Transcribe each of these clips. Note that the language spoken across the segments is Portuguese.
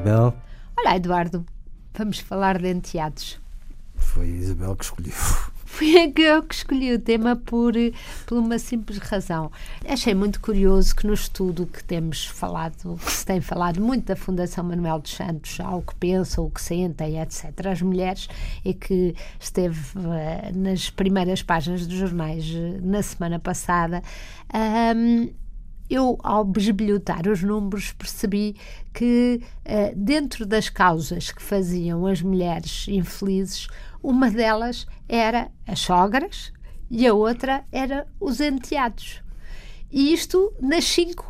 Isabel. Olá, Eduardo. Vamos falar de enteados. Foi a Isabel que escolheu. Fui eu que escolhi o tema por, por uma simples razão. Achei muito curioso que no estudo que temos falado, que se tem falado muito da Fundação Manuel dos Santos, ao que pensam, o que sentem, etc., as mulheres, e que esteve uh, nas primeiras páginas dos jornais uh, na semana passada, um, eu, ao besbilhotar os números, percebi que, uh, dentro das causas que faziam as mulheres infelizes, uma delas era as sogras e a outra era os enteados. E isto nas cinco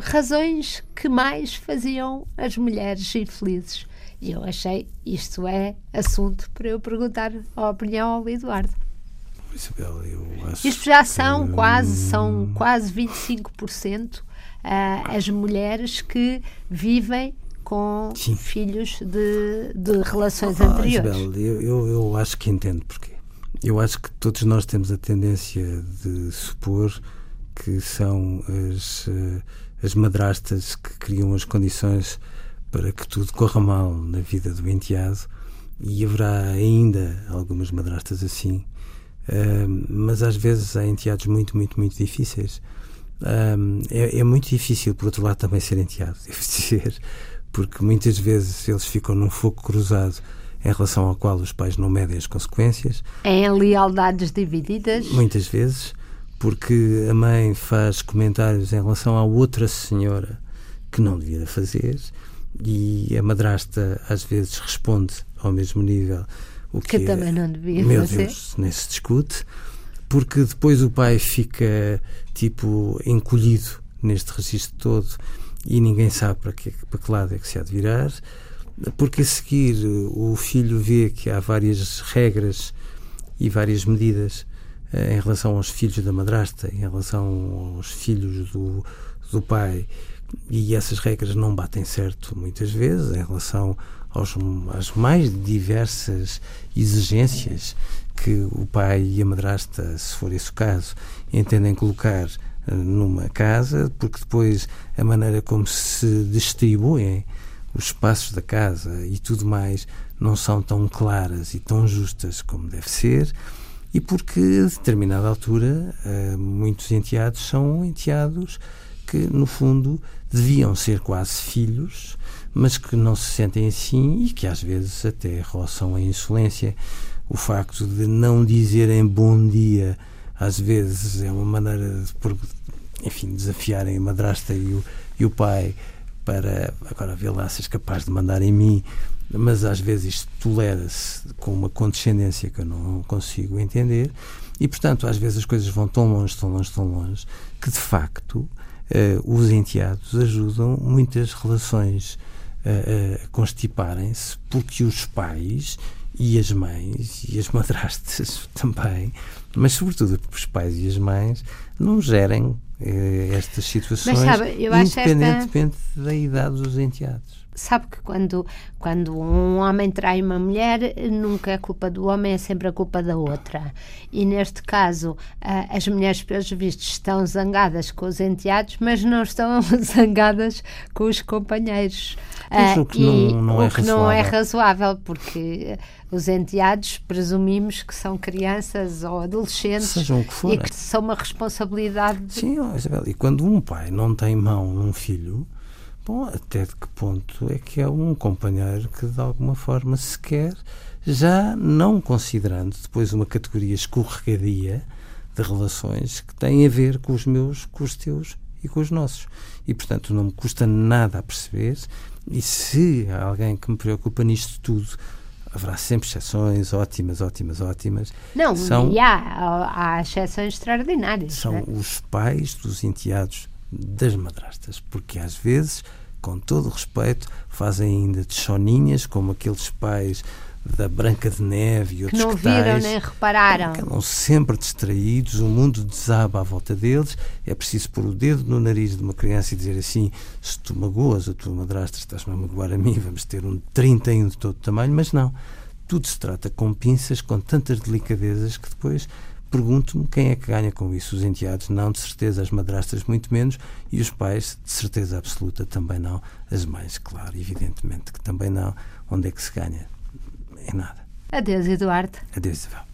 razões que mais faziam as mulheres infelizes. E eu achei isto é assunto para eu perguntar a opinião ao Eduardo. Isabel, eu acho Isto já são que... quase, são quase 25% uh, as mulheres que vivem com Sim. filhos de, de relações ah, anteriores. Isabel, eu, eu, eu acho que entendo porquê. Eu acho que todos nós temos a tendência de supor que são as, eh, as madrastas que criam as condições para que tudo corra mal na vida do enteado e haverá ainda algumas madrastas assim, uh, mas às vezes há enteados muito, muito, muito difíceis. Um, é, é, muito difícil, por outro lado, também ser enteado, devo dizer, porque muitas vezes eles ficam num fogo cruzado em relação ao qual os pais não medem as consequências. Em lealdades divididas? Muitas vezes, porque a mãe faz comentários em relação à outra senhora que não devia fazer e a madrasta às vezes responde ao mesmo nível o que, que também não devia meu fazer. Deus, nem se discute, porque depois o pai fica tipo encolhido neste registro todo e ninguém sabe para que, para que lado é que se há de virar, porque a seguir o filho vê que há várias regras e várias medidas eh, em relação aos filhos da madrasta, em relação aos filhos do, do pai, e essas regras não batem certo muitas vezes em relação aos, às mais diversas exigências que o pai e a madrasta, se for esse o caso, entendem colocar numa casa, porque depois a maneira como se distribuem os espaços da casa e tudo mais não são tão claras e tão justas como deve ser, e porque a determinada altura eh, muitos enteados são enteados que, no fundo, deviam ser quase filhos, mas que não se sentem assim e que às vezes até roçam a insolência. O facto de não dizerem bom dia às vezes é uma maneira de, enfim, desafiarem a madrasta e o, e o pai para agora ver lá se és capaz de mandar em mim, mas às vezes isto tolera-se com uma condescendência que eu não consigo entender e, portanto, às vezes as coisas vão tão longe, tão longe, tão longe, que de facto uh, os enteados ajudam muitas relações a constiparem-se porque os pais e as mães e as madrastas também, mas sobretudo os pais e as mães não gerem eh, estas situações sabe, independentemente esta... da idade dos enteados sabe que quando, quando um homem trai uma mulher, nunca é culpa do homem, é sempre a culpa da outra. E neste caso, as mulheres, pelos vistos, estão zangadas com os enteados, mas não estão zangadas com os companheiros. o que, não, não, é o que não é razoável, porque os enteados presumimos que são crianças ou adolescentes Sejam que for, e que são uma responsabilidade. Sim, Isabel, e quando um pai não tem mão num filho Bom, até de que ponto é que é um companheiro que de alguma forma se quer, já não considerando depois uma categoria escorregadia de relações que têm a ver com os meus, com os teus e com os nossos. E, portanto, não me custa nada a perceber, e se há alguém que me preocupa nisto tudo, haverá sempre exceções ótimas, ótimas, ótimas. Não, são, e há, há exceções extraordinárias. São né? os pais dos enteados das madrastas, porque às vezes, com todo o respeito, fazem ainda de choninhas, como aqueles pais da Branca de Neve e outros que não viram tais, nem repararam. Andam sempre distraídos, o mundo desaba à volta deles. É preciso pôr o dedo no nariz de uma criança e dizer assim: se tu magoas a tua madrasta, estás-me a magoar a mim, vamos ter um 31 de todo tamanho. Mas não. Tudo se trata com pinças, com tantas delicadezas que depois pergunto-me quem é que ganha com isso. Os enteados não, de certeza, as madrastas muito menos, e os pais, de certeza absoluta, também não. As mães, claro, evidentemente que também não. Onde é que se ganha? Em nada. Adeus, Eduardo. Adeus, Isabel.